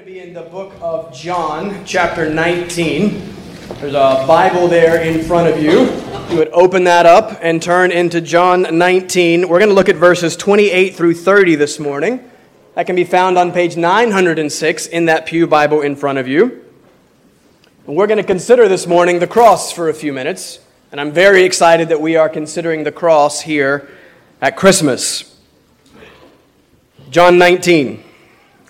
to be in the book of John, chapter 19. There's a Bible there in front of you. You would open that up and turn into John 19. We're going to look at verses 28 through 30 this morning. That can be found on page 906 in that Pew Bible in front of you. And we're going to consider this morning the cross for a few minutes. And I'm very excited that we are considering the cross here at Christmas. John 19.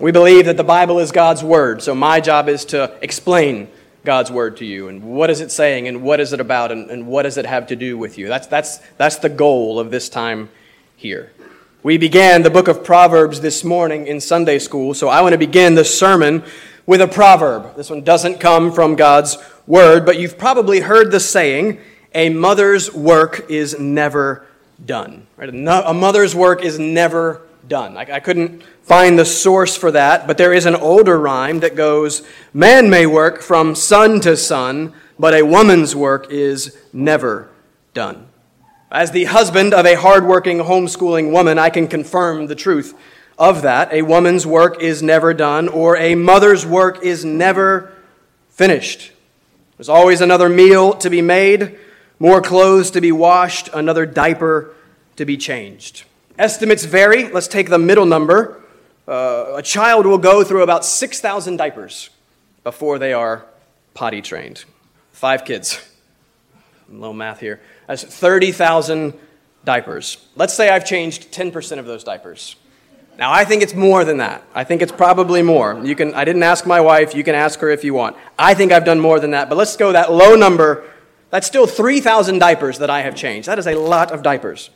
We believe that the Bible is God's Word, so my job is to explain God's Word to you and what is it saying and what is it about and, and what does it have to do with you. That's, that's, that's the goal of this time here. We began the book of Proverbs this morning in Sunday school, so I want to begin the sermon with a proverb. This one doesn't come from God's Word, but you've probably heard the saying, a mother's work is never done. Right? A mother's work is never done. I, I couldn't find the source for that, but there is an older rhyme that goes Man may work from sun to sun, but a woman's work is never done. As the husband of a hardworking homeschooling woman, I can confirm the truth of that. A woman's work is never done, or a mother's work is never finished. There's always another meal to be made, more clothes to be washed, another diaper to be changed. Estimates vary. Let's take the middle number. Uh, a child will go through about 6,000 diapers before they are potty trained. Five kids. Little math here. That's 30,000 diapers. Let's say I've changed 10% of those diapers. Now, I think it's more than that. I think it's probably more. You can, I didn't ask my wife. You can ask her if you want. I think I've done more than that. But let's go that low number. That's still 3,000 diapers that I have changed. That is a lot of diapers.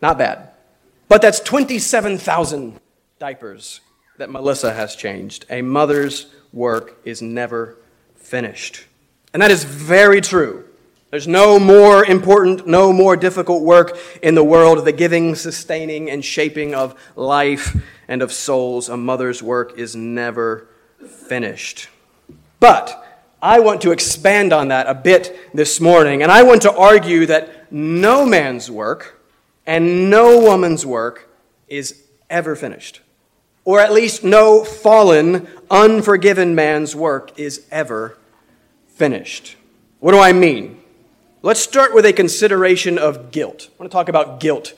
Not bad. But that's 27,000 diapers that Melissa has changed. A mother's work is never finished. And that is very true. There's no more important, no more difficult work in the world, the giving, sustaining, and shaping of life and of souls. A mother's work is never finished. But I want to expand on that a bit this morning, and I want to argue that no man's work and no woman's work is ever finished. Or at least no fallen, unforgiven man's work is ever finished. What do I mean? Let's start with a consideration of guilt. I want to talk about guilt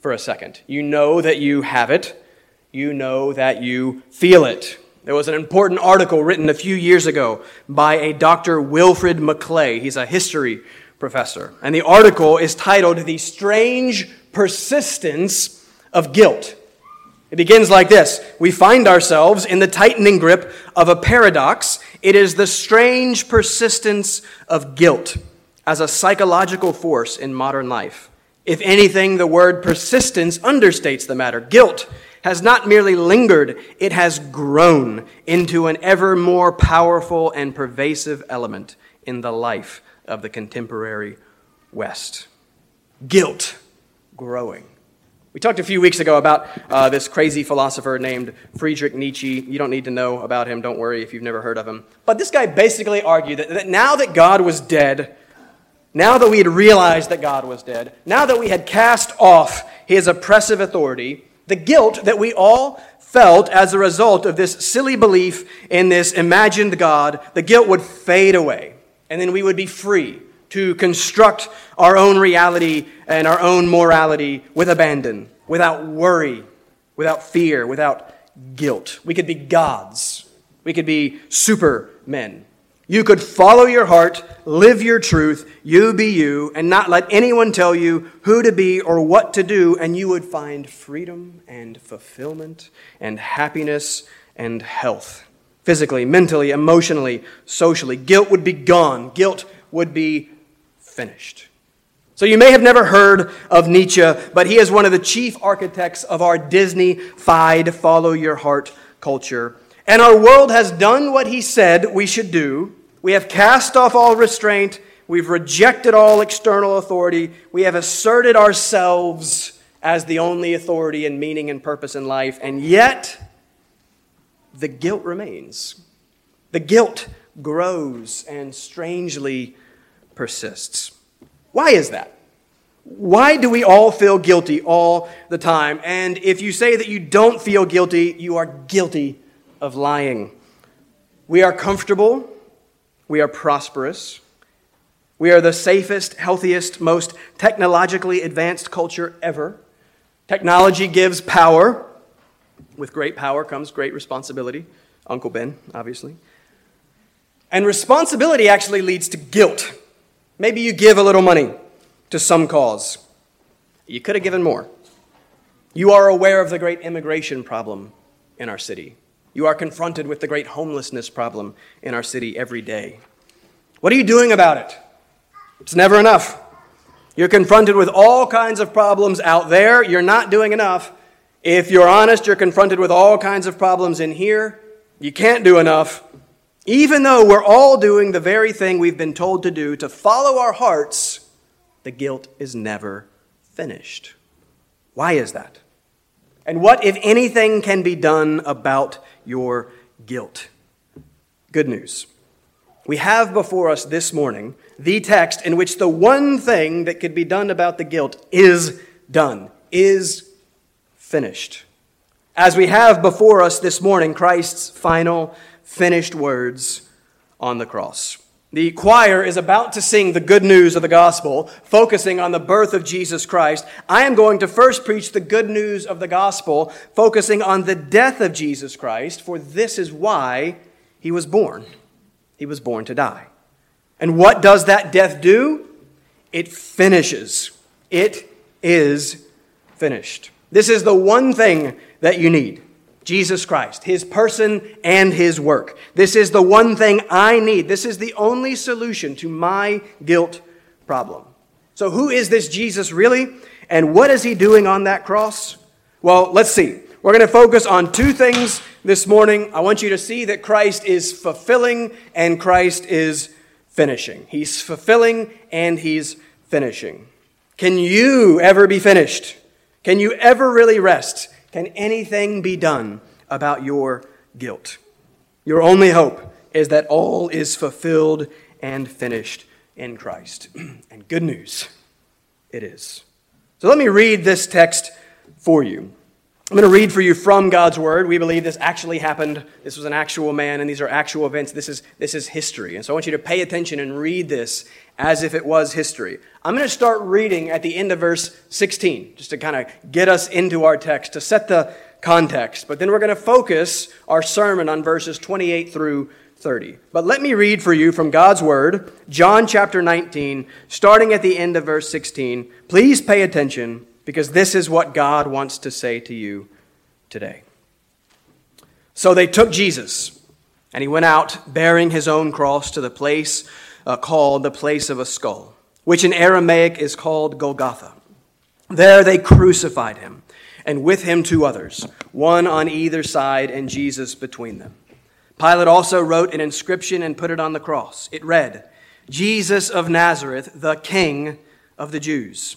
for a second. You know that you have it, you know that you feel it. There was an important article written a few years ago by a Dr. Wilfred McClay. He's a history professor. And the article is titled The Strange persistence of guilt. It begins like this We find ourselves in the tightening grip of a paradox. It is the strange persistence of guilt as a psychological force in modern life. If anything, the word persistence understates the matter. Guilt has not merely lingered, it has grown into an ever more powerful and pervasive element in the life of the contemporary West. Guilt growing. We talked a few weeks ago about uh, this crazy philosopher named Friedrich Nietzsche. You don't need to know about him, don't worry if you've never heard of him. But this guy basically argued that, that now that God was dead, now that we had realized that God was dead, now that we had cast off his oppressive authority, the guilt that we all felt as a result of this silly belief in this imagined God, the guilt would fade away, and then we would be free to construct our own reality and our own morality with abandon, without worry, without fear, without guilt. We could be gods. We could be supermen. You could follow your heart, live your truth, you be you, and not let anyone tell you who to be or what to do, and you would find freedom and fulfillment and happiness and health. Physically, mentally, emotionally, socially. Guilt would be gone. Guilt would be finished. So you may have never heard of Nietzsche, but he is one of the chief architects of our Disney-fied follow your heart culture. And our world has done what he said we should do. We have cast off all restraint. We've rejected all external authority. We have asserted ourselves as the only authority and meaning and purpose in life. And yet, the guilt remains. The guilt grows and strangely persists. Why is that? Why do we all feel guilty all the time? And if you say that you don't feel guilty, you are guilty of lying. We are comfortable. We are prosperous. We are the safest, healthiest, most technologically advanced culture ever. Technology gives power. With great power comes great responsibility. Uncle Ben, obviously. And responsibility actually leads to guilt. Maybe you give a little money to some cause. You could have given more. You are aware of the great immigration problem in our city. You are confronted with the great homelessness problem in our city every day. What are you doing about it? It's never enough. You're confronted with all kinds of problems out there. You're not doing enough. If you're honest, you're confronted with all kinds of problems in here. You can't do enough. Even though we're all doing the very thing we've been told to do to follow our hearts, the guilt is never finished. Why is that? And what, if anything, can be done about your guilt? Good news. We have before us this morning the text in which the one thing that could be done about the guilt is done, is finished. As we have before us this morning Christ's final finished words on the cross. The choir is about to sing the good news of the gospel, focusing on the birth of Jesus Christ. I am going to first preach the good news of the gospel, focusing on the death of Jesus Christ, for this is why he was born. He was born to die. And what does that death do? It finishes. It is finished. This is the one thing that you need. Jesus Christ, his person and his work. This is the one thing I need. This is the only solution to my guilt problem. So, who is this Jesus really? And what is he doing on that cross? Well, let's see. We're going to focus on two things this morning. I want you to see that Christ is fulfilling and Christ is finishing. He's fulfilling and he's finishing. Can you ever be finished? Can you ever really rest? Can anything be done about your guilt? Your only hope is that all is fulfilled and finished in Christ. And good news, it is. So let me read this text for you. I'm going to read for you from God's word. We believe this actually happened. This was an actual man, and these are actual events. This is, this is history. And so I want you to pay attention and read this as if it was history. I'm going to start reading at the end of verse 16, just to kind of get us into our text, to set the context. But then we're going to focus our sermon on verses 28 through 30. But let me read for you from God's Word, John chapter 19, starting at the end of verse 16. Please pay attention because this is what God wants to say to you today. So they took Jesus, and he went out bearing his own cross to the place uh, called the place of a skull, which in Aramaic is called Golgotha. There they crucified him, and with him two others, one on either side, and Jesus between them. Pilate also wrote an inscription and put it on the cross. It read, Jesus of Nazareth, the King of the Jews.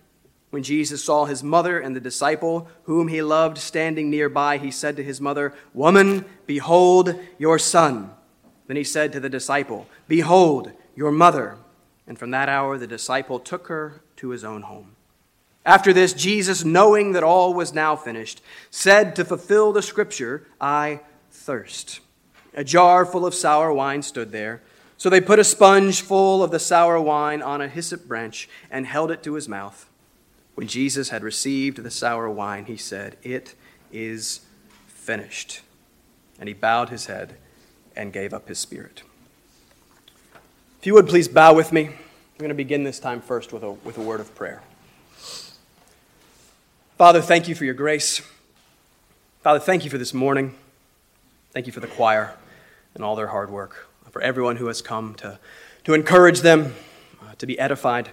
When Jesus saw his mother and the disciple whom he loved standing nearby, he said to his mother, Woman, behold your son. Then he said to the disciple, Behold your mother. And from that hour the disciple took her to his own home. After this, Jesus, knowing that all was now finished, said to fulfill the scripture, I thirst. A jar full of sour wine stood there. So they put a sponge full of the sour wine on a hyssop branch and held it to his mouth. When Jesus had received the sour wine, he said, It is finished. And he bowed his head and gave up his spirit. If you would please bow with me, we're going to begin this time first with a, with a word of prayer. Father, thank you for your grace. Father, thank you for this morning. Thank you for the choir and all their hard work, for everyone who has come to, to encourage them, uh, to be edified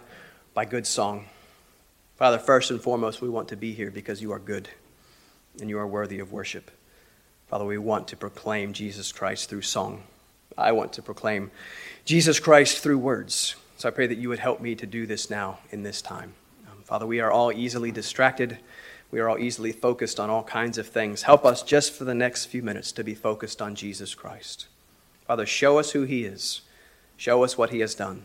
by good song. Father, first and foremost, we want to be here because you are good and you are worthy of worship. Father, we want to proclaim Jesus Christ through song. I want to proclaim Jesus Christ through words. So I pray that you would help me to do this now in this time. Um, Father, we are all easily distracted. We are all easily focused on all kinds of things. Help us just for the next few minutes to be focused on Jesus Christ. Father, show us who he is. Show us what he has done.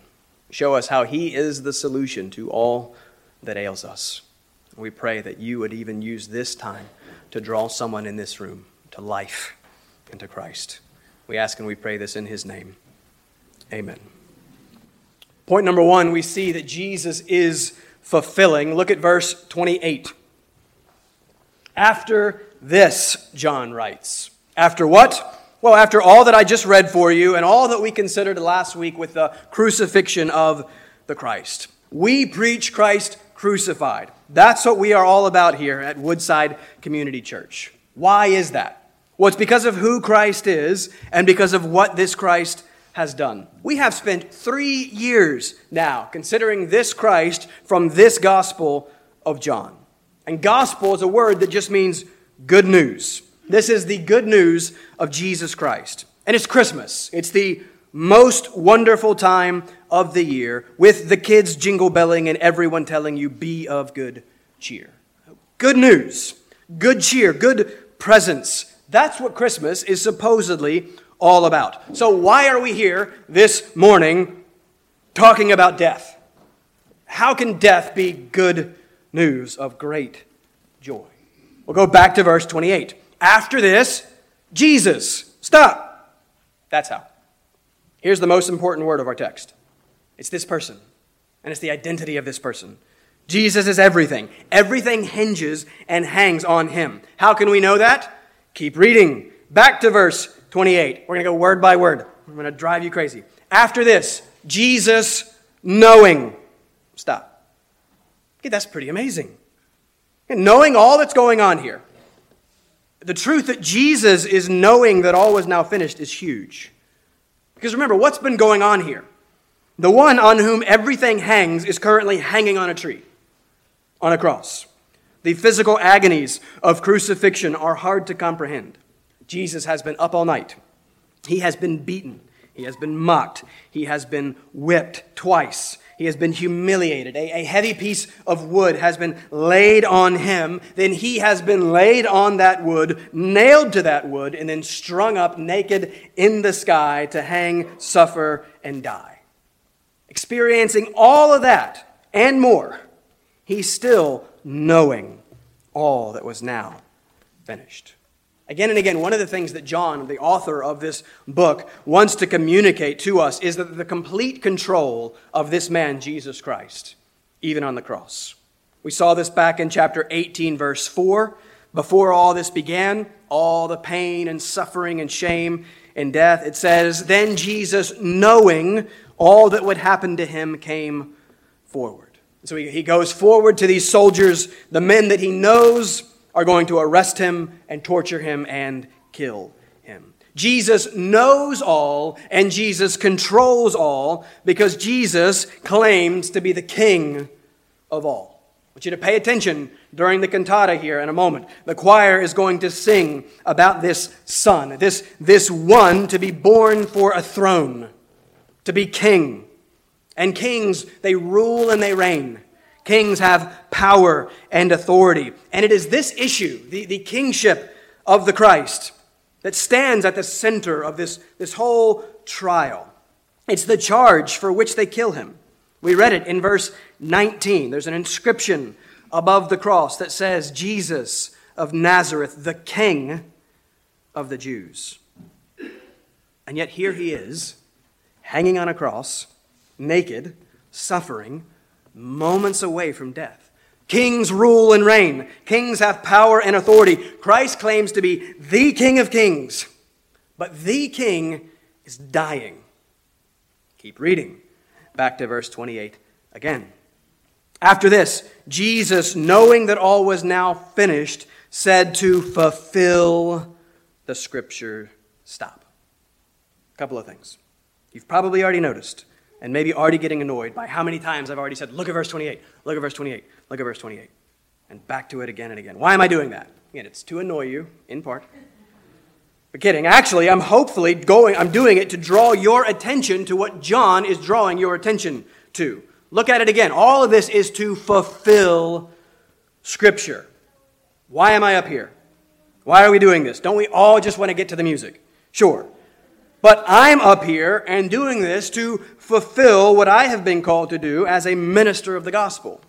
Show us how he is the solution to all that ails us. We pray that you would even use this time to draw someone in this room to life and to Christ. We ask and we pray this in his name. Amen. Point number one, we see that Jesus is fulfilling. Look at verse 28. After this, John writes. After what? Well, after all that I just read for you and all that we considered last week with the crucifixion of the Christ. We preach Christ crucified. That's what we are all about here at Woodside Community Church. Why is that? Well, it's because of who Christ is and because of what this Christ has done. We have spent three years now considering this Christ from this Gospel of John. And gospel is a word that just means good news. This is the good news of Jesus Christ. And it's Christmas. It's the most wonderful time of the year with the kids jingle belling and everyone telling you, be of good cheer. Good news, good cheer, good presents. That's what Christmas is supposedly all about. So, why are we here this morning talking about death? How can death be good news of great joy. We'll go back to verse 28. After this, Jesus. Stop. That's how. Here's the most important word of our text it's this person, and it's the identity of this person. Jesus is everything. Everything hinges and hangs on him. How can we know that? Keep reading. Back to verse 28. We're going to go word by word. I'm going to drive you crazy. After this, Jesus knowing. Stop. Okay, that's pretty amazing. And knowing all that's going on here, the truth that Jesus is knowing that all was now finished is huge. Because remember, what's been going on here? The one on whom everything hangs is currently hanging on a tree, on a cross. The physical agonies of crucifixion are hard to comprehend. Jesus has been up all night. He has been beaten. He has been mocked. He has been whipped twice. He has been humiliated. A, a, heavy piece of wood has been laid on him. Then he has been laid on that wood, nailed to that wood, and then strung up naked in the sky to hang, suffer, and die. Experiencing all of that and more, he's still knowing all that was now finished. Again and again, one of the things that John, the author of this book, wants to communicate to us is that the complete control of this man, Jesus Christ, even on the cross. We saw this back in chapter 18, verse 4. Before all this began, all the pain and suffering and shame and death, it says, Then Jesus, knowing all that would happen to him, came forward. So he, goes forward to these soldiers, the men that he knows are going to arrest him and torture him and kill him. Jesus knows all and Jesus controls all because Jesus claims to be the king of all. I want you to pay attention during the cantata here in a moment. The choir is going to sing about this son, this, this one to be born for a throne, to be king. And kings, they rule and they reign. Kings have power and authority. And it is this issue, the, the kingship of the Christ, that stands at the center of this, this whole trial. It's the charge for which they kill him. We read it in verse 19. There's an inscription above the cross that says, Jesus of Nazareth, the King of the Jews. And yet here he is, hanging on a cross, naked, suffering, moments away from death. Kings rule and reign. Kings have power and authority. Christ claims to be the King of kings. But the King is dying. Keep reading. Back to verse 28 again. After this, Jesus, knowing that all was now finished, said to fulfill the scripture. Stop. A couple of things. You've probably already noticed, and maybe already getting annoyed by how many times I've already said, Look at verse 28, look at verse 28, look at verse 28, and back to it again and again. Why am I doing that? Again, it's to annoy you, in part. But kidding. Actually, I'm hopefully going, I'm doing it to draw your attention to what John is drawing your attention to. Look at it again. All of this is to fulfill Scripture. Why am I up here? Why are we doing this? Don't we all just want to get to the music? Sure. But I'm up here and doing this to fulfill what I have been called to do as a minister of the gospel.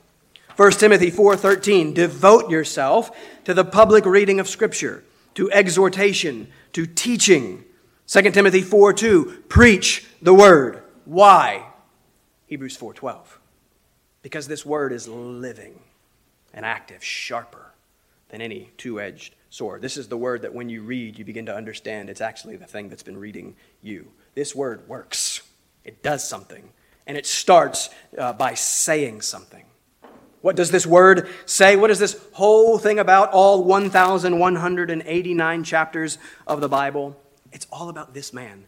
1 Timothy 4:13 Devote yourself to the public reading of scripture, to exhortation, to teaching. 2 Timothy 4:2 Preach the word. Why? Hebrews 4:12 Because this word is living and active, sharper than any two-edged sword. This is the word that when you read, you begin to understand it's actually the thing that's been reading you. This word works. It does something, and it starts uh, by saying something. What does this word say? What is this whole thing about, all 1,189 chapters of the Bible? It's all about this man,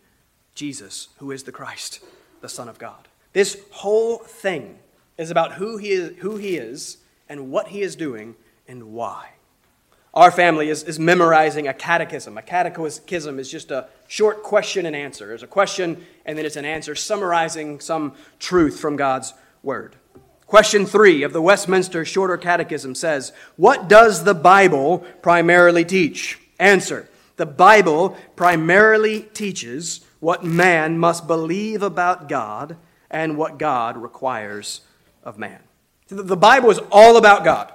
Jesus, who is the Christ, the Son of God. This whole thing is about who he is, who he is and what he is doing and why. Our family is, is memorizing a catechism. A catechism is just a short question and answer. There's a question, and then it's an answer summarizing some truth from God's Word. Question three of the Westminster Shorter Catechism says, What does the Bible primarily teach? Answer The Bible primarily teaches what man must believe about God and what God requires of man. The Bible is all about God,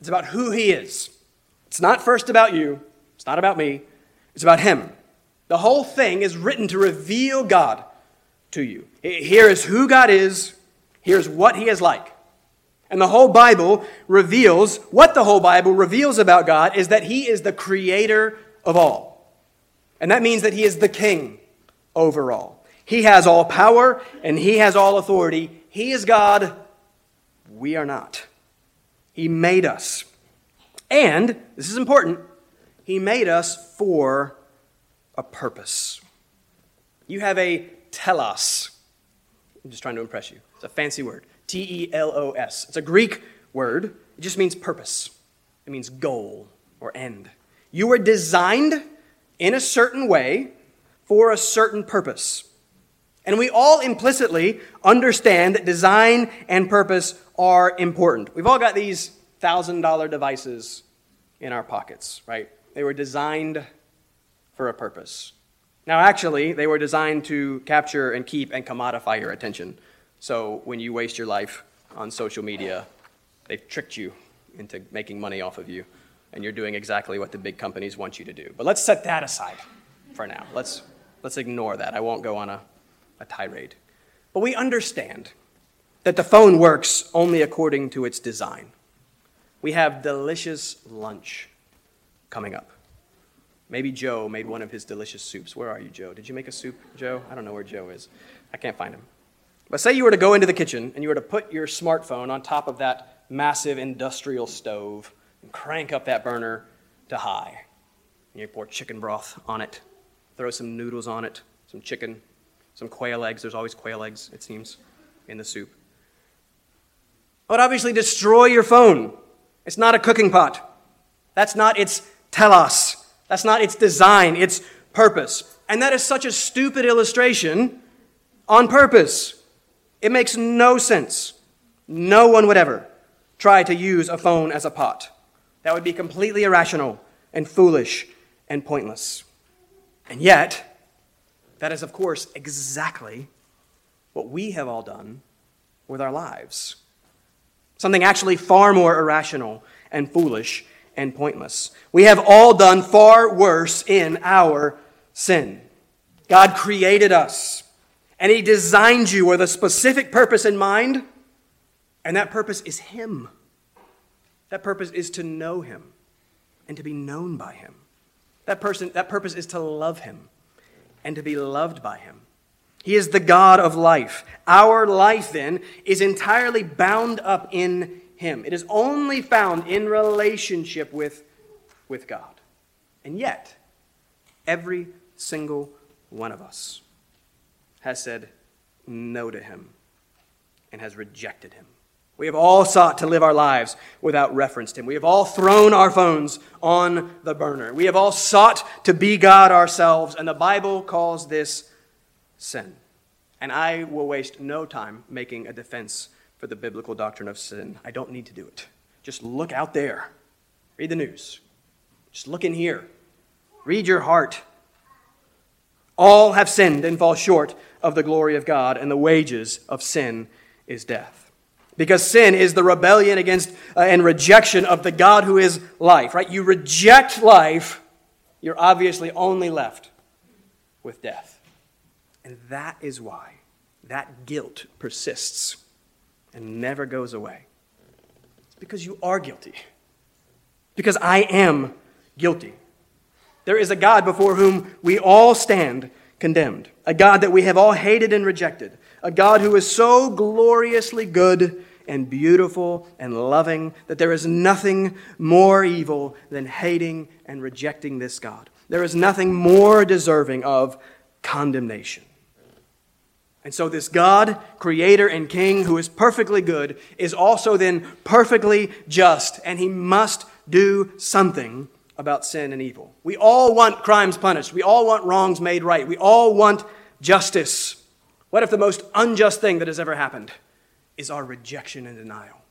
it's about who He is. It's not first about you, it's not about me, it's about Him. The whole thing is written to reveal God to you. Here is who God is Here's what he is like. And the whole Bible reveals what the whole Bible reveals about God is that he is the creator of all. And that means that he is the king over all. He has all power and he has all authority. He is God. We are not. He made us. And, this is important, he made us for a purpose. You have a telos. I'm just trying to impress you. It's a fancy word. T E L O S. It's a Greek word. It just means purpose, it means goal or end. You were designed in a certain way for a certain purpose. And we all implicitly understand that design and purpose are important. We've all got these $1,000 devices in our pockets, right? They were designed for a purpose. Now, actually, they were designed to capture and keep and commodify your attention. So when you waste your life on social media, they've tricked you into making money off of you, and you're doing exactly what the big companies want you to do. But let's set that aside for now. Let's, let's ignore that. I won't go on a, a tirade. But we understand that the phone works only according to its design. We have delicious lunch coming up. Maybe Joe made one of his delicious soups. Where are you, Joe? Did you make a soup, Joe? I don't know where Joe is. I can't find him. But say you were to go into the kitchen and you were to put your smartphone on top of that massive industrial stove and crank up that burner to high. And you pour chicken broth on it, throw some noodles on it, some chicken, some quail eggs. There's always quail eggs, it seems, in the soup. Would obviously destroy your phone. It's not a cooking pot. That's not its telos. That's not its design, its purpose. And that is such a stupid illustration on purpose. It makes no sense. No one would ever try to use a phone as a pot. That would be completely irrational and foolish and pointless. And yet, that is, of course, exactly what we have all done with our lives. Something actually far more irrational and foolish and pointless. We have all done far worse in our sin. God created us and He designed you with a specific purpose in mind, and that purpose is Him. That purpose is to know Him and to be known by Him. That, person, that purpose is to love Him and to be loved by Him. He is the God of life. Our life, then, is entirely bound up in Him. It is only found in relationship with, with God. And yet, every single one of us has said no to Him and has rejected Him. We have all sought to live our lives without reference to Him. We have all thrown our phones on the burner. We have all sought to be God ourselves, and the Bible calls this sin. And I will waste no time making a defense for the biblical doctrine of sin. I don't need to do it. Just look out there. Read the news. Just look in here. Read your heart. All have sinned and fall short of the glory of God, and the wages of sin is death. Because sin is the rebellion against uh, and rejection of the God who is life, right? You reject life, you're obviously only left with death. And that is why that guilt persists and never goes away. It's because you are guilty. Because I am guilty. There is a God before whom we all stand condemned, a God that we have all hated and rejected, a God who is so gloriously good and beautiful and loving that there is nothing more evil than hating and rejecting this God. There is nothing more deserving of condemnation. And so, this God, creator and king, who is perfectly good, is also then perfectly just, and he must do something about sin and evil. We all want crimes punished. We all want wrongs made right. We all want justice. What if the most unjust thing that has ever happened is our rejection and denial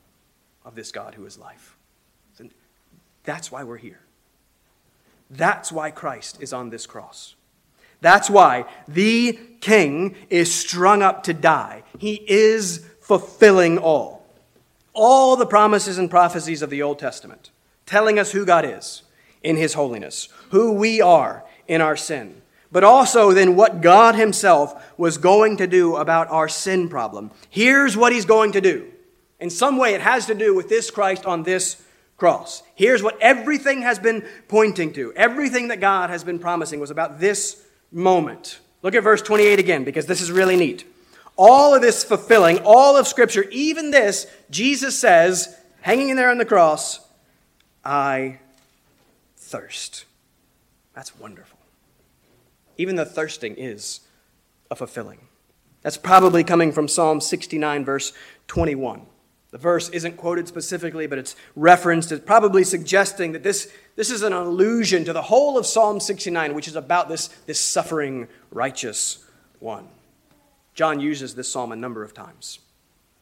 of this God who is life? That's why we're here. That's why Christ is on this cross. That's why the king is strung up to die. He is fulfilling all. All the promises and prophecies of the Old Testament, telling us who God is in his holiness, who we are in our sin, but also then what God himself was going to do about our sin problem. Here's what he's going to do. In some way, it has to do with this Christ on this cross. Here's what everything has been pointing to. Everything that God has been promising was about this moment. Look at verse 28 again, because this is really neat. All of this fulfilling, all of Scripture, even this, Jesus says, hanging in there on the cross, I thirst. That's wonderful. Even the thirsting is a fulfilling. That's probably coming from Psalm 69, verse 21. The verse isn't quoted specifically, but it's referenced as probably suggesting that this, this is an allusion to the whole of Psalm 69, which is about this, this suffering righteous one. John uses this psalm a number of times.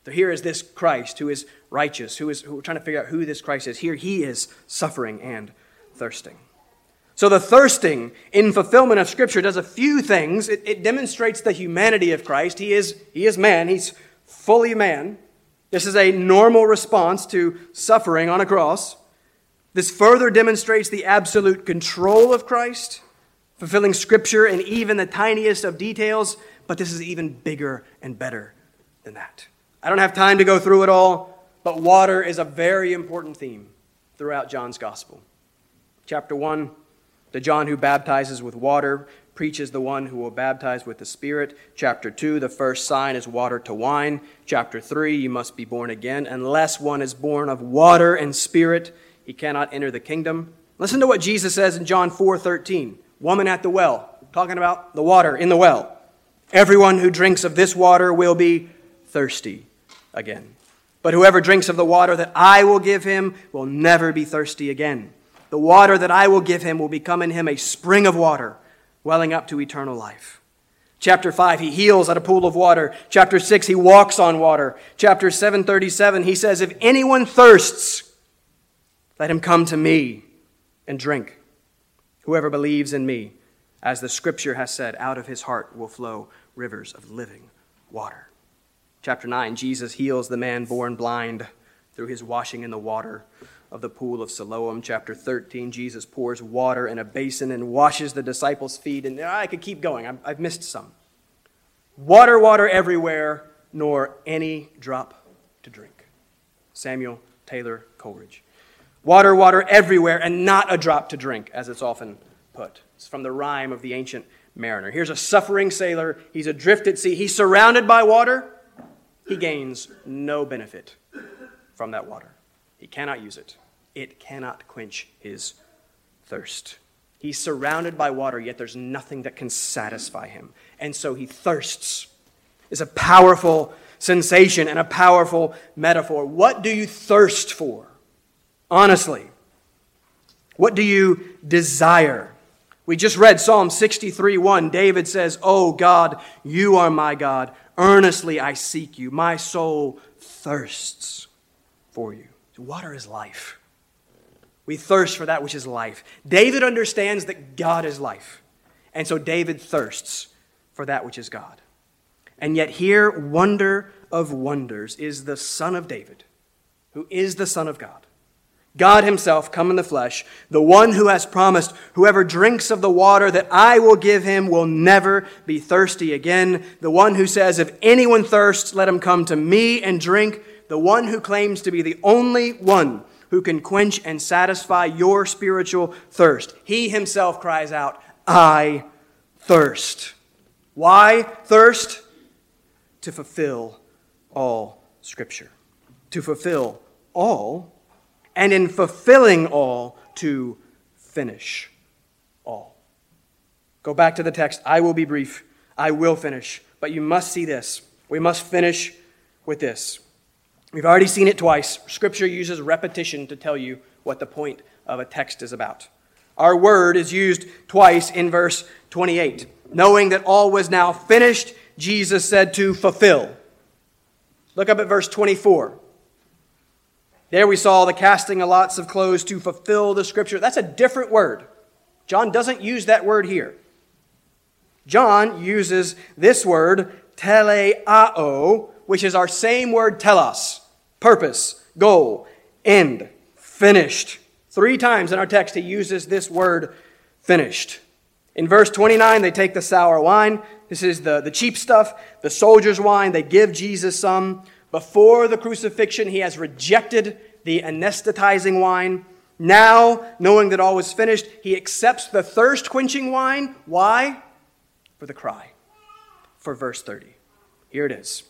So here is this Christ who is righteous, who is who we're trying to figure out who this Christ is. Here he is suffering and thirsting. So the thirsting in fulfillment of Scripture does a few things. It, it demonstrates the humanity of Christ. He is, he is man, he's fully man. This is a normal response to suffering on a cross. This further demonstrates the absolute control of Christ, fulfilling Scripture in even the tiniest of details, but this is even bigger and better than that. I don't have time to go through it all, but water is a very important theme throughout John's Gospel. Chapter 1, the John who baptizes with water preaches the one who will baptize with the Spirit. Chapter 2, the first sign is water to wine. Chapter 3, you must be born again. Unless one is born of water and Spirit, he cannot enter the kingdom. Listen to what Jesus says in John 4 13. Woman at the well, talking about the water in the well. Everyone who drinks of this water will be thirsty again. But whoever drinks of the water that I will give him will never be thirsty again. The water that I will give him will become in him a spring of water welling up to eternal life. Chapter 5, he heals at a pool of water. Chapter 6, he walks on water. Chapter 737, he says, If anyone thirsts, let him come to me and drink. Whoever believes in me, as the scripture has said, out of his heart will flow rivers of living water. Chapter 9, Jesus heals the man born blind through his washing in the water of the pool of Siloam, chapter 13, Jesus pours water in a basin and washes the disciples' feet. And I could keep going. i have missed some. Water, water everywhere, nor any drop to drink. Samuel Taylor Coleridge. Water, water everywhere, and not a drop to drink, as it's often put. It's from the rhyme of the ancient mariner. Here's a suffering sailor. He's adrift at sea. He's surrounded by water. He gains no benefit from that water. He cannot use it, it cannot quench his thirst. He's surrounded by water, yet there's nothing that can satisfy him. And so he thirsts. It's a powerful sensation and a powerful metaphor. What do you thirst for? Honestly, what do you desire? We just read Psalm 63 1. David says, Oh God, you are my God. Earnestly I seek you. My soul thirsts for you. Water is life. We thirst for that which is life. David understands that God is life. And so David thirsts for that which is God. And yet, here, wonder of wonders, is the Son of David, who is the Son of God. God Himself come in the flesh, the one who has promised, Whoever drinks of the water that I will give him will never be thirsty again. The one who says, If anyone thirsts, let him come to me and drink. The one who claims to be the only one who can quench and satisfy your spiritual thirst. He himself cries out, I thirst. Why thirst? To fulfill all Scripture. To fulfill all, and in fulfilling all, to finish all. Go back to the text. I will be brief. I will finish. But you must see this. We must finish with this. We've already seen it twice. Scripture uses repetition to tell you what the point of a text is about. Our word is used twice in verse 28. Knowing that all was now finished, Jesus said to fulfill. Look up at verse 24. There we saw the casting of lots of clothes to fulfill the scripture. That's a different word. John doesn't use that word here. John uses this word, teleao, which is our same word telos, purpose, goal, end, finished. Three times in our text, he uses this word finished. In verse 29, they take the sour wine. This is the, the cheap stuff, the soldier's wine. They give Jesus some. Before the crucifixion, he has rejected the anesthetizing wine. Now, knowing that all was finished, he accepts the thirst quenching wine. Why? For the cry. For verse 30. Here it is.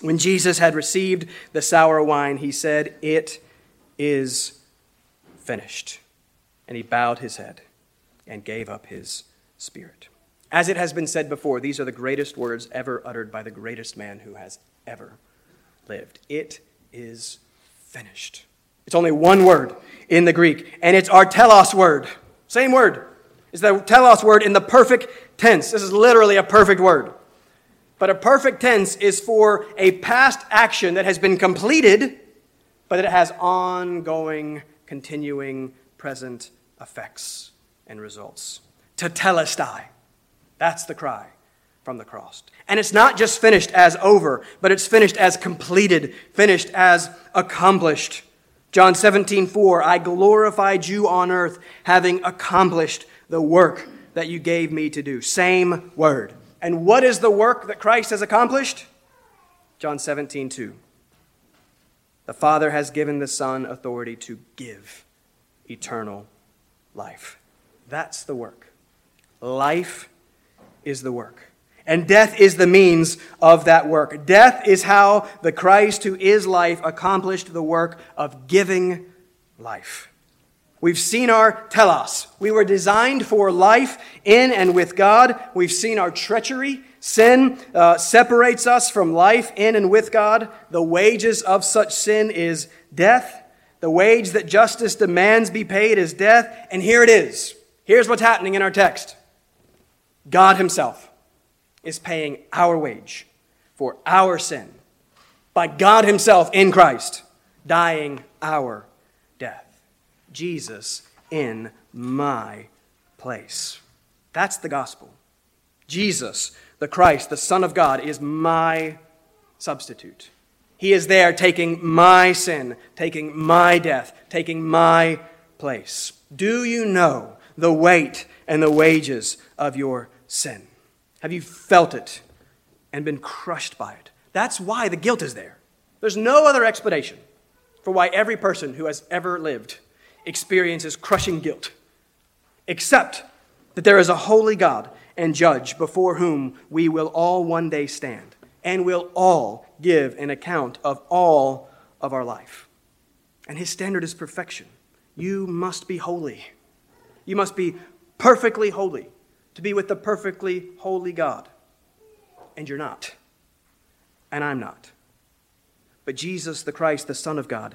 When Jesus had received the sour wine, he said, It is finished. And he bowed his head and gave up his spirit. As it has been said before, these are the greatest words ever uttered by the greatest man who has ever lived. It is finished. It's only one word in the Greek, and it's our telos word. Same word. It's the telos word in the perfect tense. This is literally a perfect word. But a perfect tense is for a past action that has been completed, but it has ongoing, continuing, present effects and results. Tetelestai. That's the cry from the cross. And it's not just finished as over, but it's finished as completed, finished as accomplished. John 17, 4, I glorified you on earth, having accomplished the work that you gave me to do. Same word. And what is the work that Christ has accomplished? John 17, 2. The Father has given the Son authority to give eternal life. That's the work. Life is the work. And death is the means of that work. Death is how the Christ who is life accomplished the work of giving life. We've seen our telos. We were designed for life in and with God. We've seen our treachery. Sin uh, separates us from life in and with God. The wages of such sin is death. The wage that justice demands be paid is death. And here it is. Here's what's happening in our text God Himself is paying our wage for our sin by God Himself in Christ, dying our death. Jesus in my place. That's the gospel. Jesus, the Christ, the Son of God, is my substitute. He is there taking my sin, taking my death, taking my place. Do you know the weight and the wages of your sin? Have you felt it and been crushed by it? That's why the guilt is there. There's no other explanation for why every person who has ever lived experiences crushing guilt, except that there is a holy God and judge before whom we will all one day stand, and will all give an account of all of our life. And his standard is perfection. You must be holy. You must be perfectly holy to be with the perfectly holy God. And you're not. And I'm not. But Jesus, the Christ, the Son of God,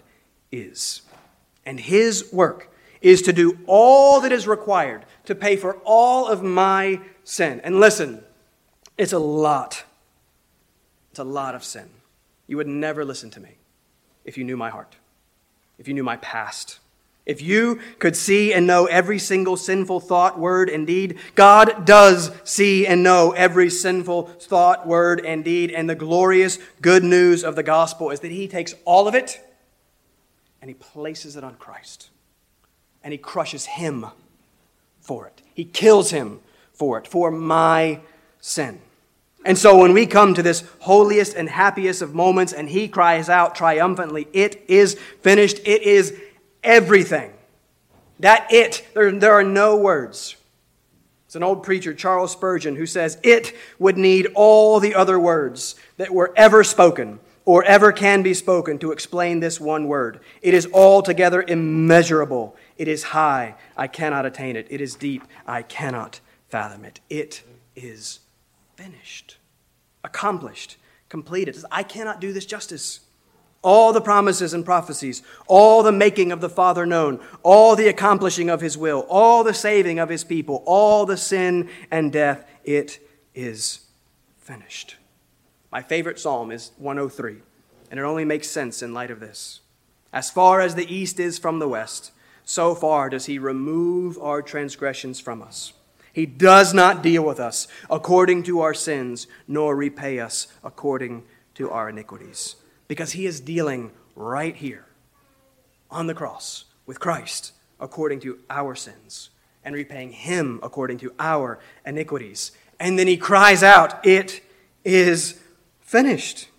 is. And his work is to do all that is required to pay for all of my sin. And listen, it's a lot. It's a lot of sin. You would never listen to me if you knew my heart, if you knew my past. If you could see and know every single sinful thought, word, and deed, God does see and know every sinful thought, word, and deed. And the glorious good news of the gospel is that He takes all of it and He places it on Christ. And He crushes Him for it. He kills Him for it, for my sin. And so when we come to this holiest and happiest of moments and he cries out triumphantly, It is finished, it is everything. That it, there, there are no words. It's an old preacher, Charles Spurgeon, who says, It would need all the other words that were ever spoken or ever can be spoken to explain this one word. It is altogether immeasurable. It is high. I cannot attain it. It is deep. I cannot fathom it. It is finished, accomplished, completed. I cannot do this justice. All the promises and prophecies, all the making of the Father known, all the accomplishing of His will, all the saving of His people, all the sin and death, it is finished. My favorite psalm is 103, and it only makes sense in light of this. As far as the east is from the west, so far does He remove our transgressions from us. He does not deal with us according to our sins, nor repay us according to our iniquities. Because he is dealing right here on the cross with Christ according to our sins and repaying him according to our iniquities. And then he cries out, It is finished.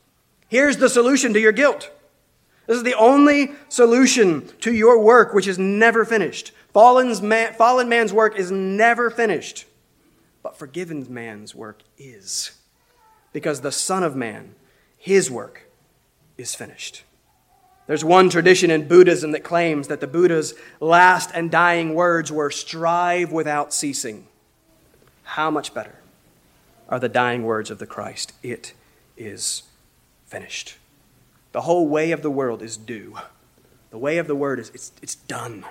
Here's the solution to your guilt. This is the only solution to your work, which is never finished. Man, fallen man's work is never finished, but forgiven man's work is. Because the Son of Man, his work, is finished. There's one tradition in Buddhism that claims that the Buddha's last and dying words were strive without ceasing. How much better are the dying words of the Christ? It is finished. The whole way of the world is do. The way of the word is it's, it's done.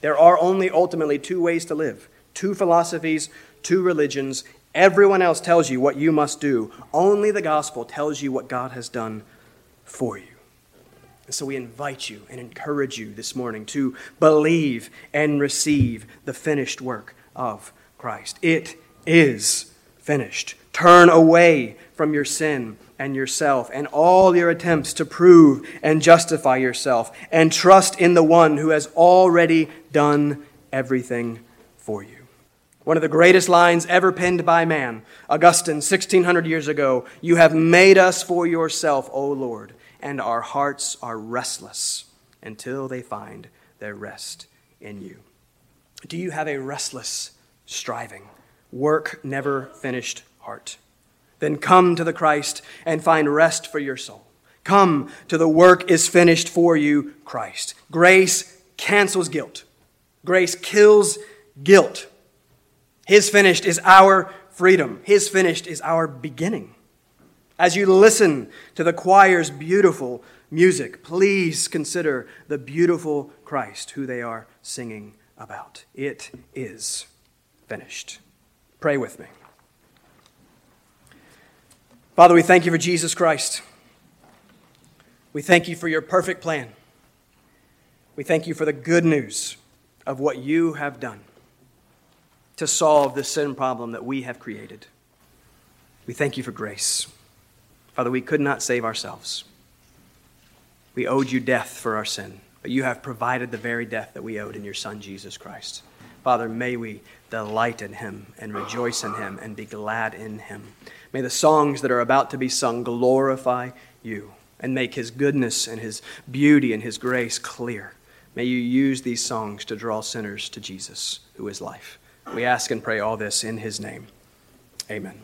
There are only ultimately two ways to live two philosophies, two religions. Everyone else tells you what you must do. Only the gospel tells you what God has done for you. And so we invite you and encourage you this morning to believe and receive the finished work of Christ. It is finished. Turn away from your sin and yourself and all your attempts to prove and justify yourself and trust in the one who has already done everything for you. One of the greatest lines ever penned by man, Augustine, 1600 years ago You have made us for yourself, O Lord, and our hearts are restless until they find their rest in you. Do you have a restless, striving, work never finished heart? Then come to the Christ and find rest for your soul. Come to the work is finished for you, Christ. Grace cancels guilt. Grace kills guilt. His finished is our freedom. His finished is our beginning. As you listen to the choir's beautiful music, please consider the beautiful Christ who they are singing about. It is finished. Pray with me. Father, we thank you for Jesus Christ. We thank you for your perfect plan. We thank you for the good news of what you have done to solve the sin problem that we have created. We thank you for grace. Father, we could not save ourselves. We owed you death for our sin, but you have provided the very death that we owed in your Son, Jesus Christ. Father, may we delight in him and rejoice in him and be glad in him. May the songs that are about to be sung glorify you and make his goodness and his beauty and his grace clear. May you use these songs to draw sinners to Jesus, who is life. We ask and pray all this in his name. Amen.